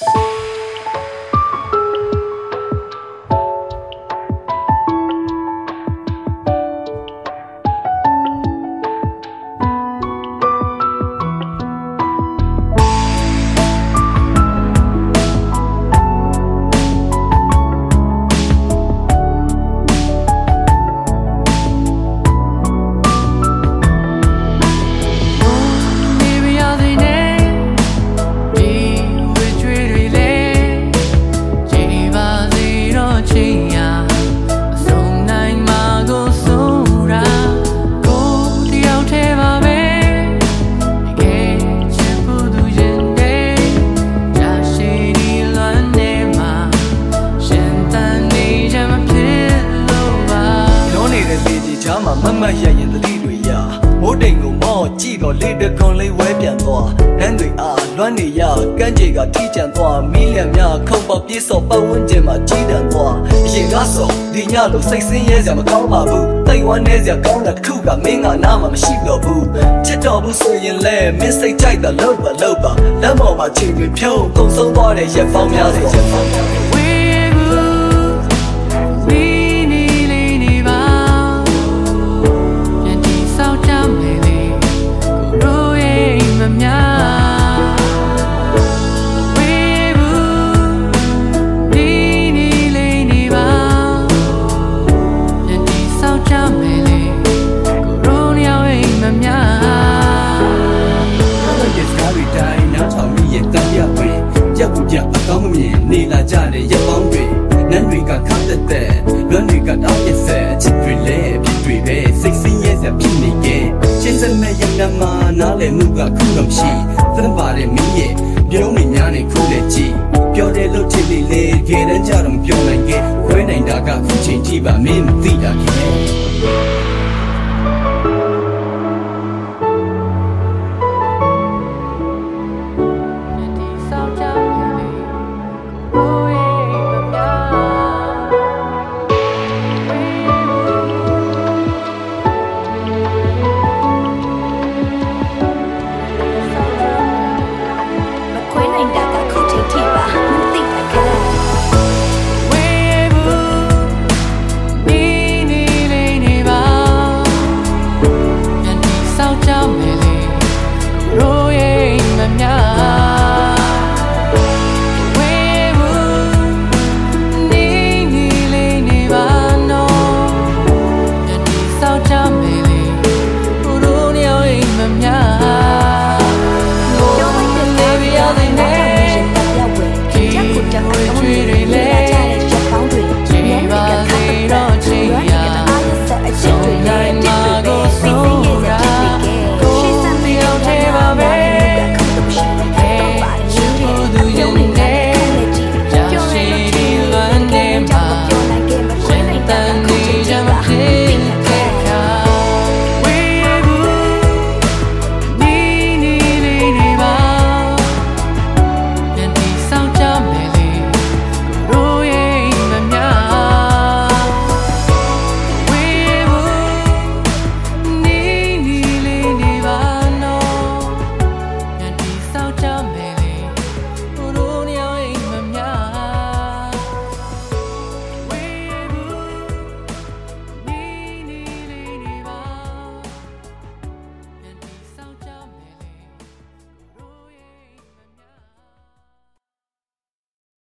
Bye. မှာမမတ်ရရင်သတိတွေရမိုးတိမ်ကိုမော့ကြည့်တော့လေတခွန်လေးဝဲပြန်သွားနန်းတွေအားလွမ်းနေရကန်းကြေကထိကြံသွားမီးလျံများခုံပေါပြေးစော်ပတ်ဝန်းကျင်မှာကြီးတန်သွားအရင်ကဆိုဒီညလိုစိတ်ဆင်းရဲစရာမကောင်းပါဘူးတိတ်ဝမ်းနေစရာကောင်းတာတစ်ခုကမင်းကနားမှာမရှိတော့ဘူးချစ်တော်ဘူးဆိုရင်လဲမင်းစိတ်ကြိုက်တာလောက်ပါလောက်ပါလက်မော်မှာချိန်တွေဖြုံးကုန်ဆုံးသွားတဲ့ရက်ပေါင်းများစွာရက်ပေါင်းများ က်ကူကြအကောင်းမမြင်နေလာကြတဲ့ရက်ပေါင်းတွေနန်းတွေကခတ်သက်သက်လွမ်းတွေကတောက်ရဆက်ချစ်တွေလဲဖြစ်တွေပဲစိတ်ဆင်းရဲစဖြစ်နေခဲ့ရှင်းစမဲ့ရနမနားလည်မှုကခုကမရှိသံပါတဲ့မင်းရဲ့ပြုံးနေများနေခုလက်ကြည့်ပြောတယ်လို့ချစ်လေလေခေတန်းကြတော့မပြောနိုင်ခဲ့ခွဲနိုင်တာကခုချိန်ကြည့်ပါမင်းမသိတာခင်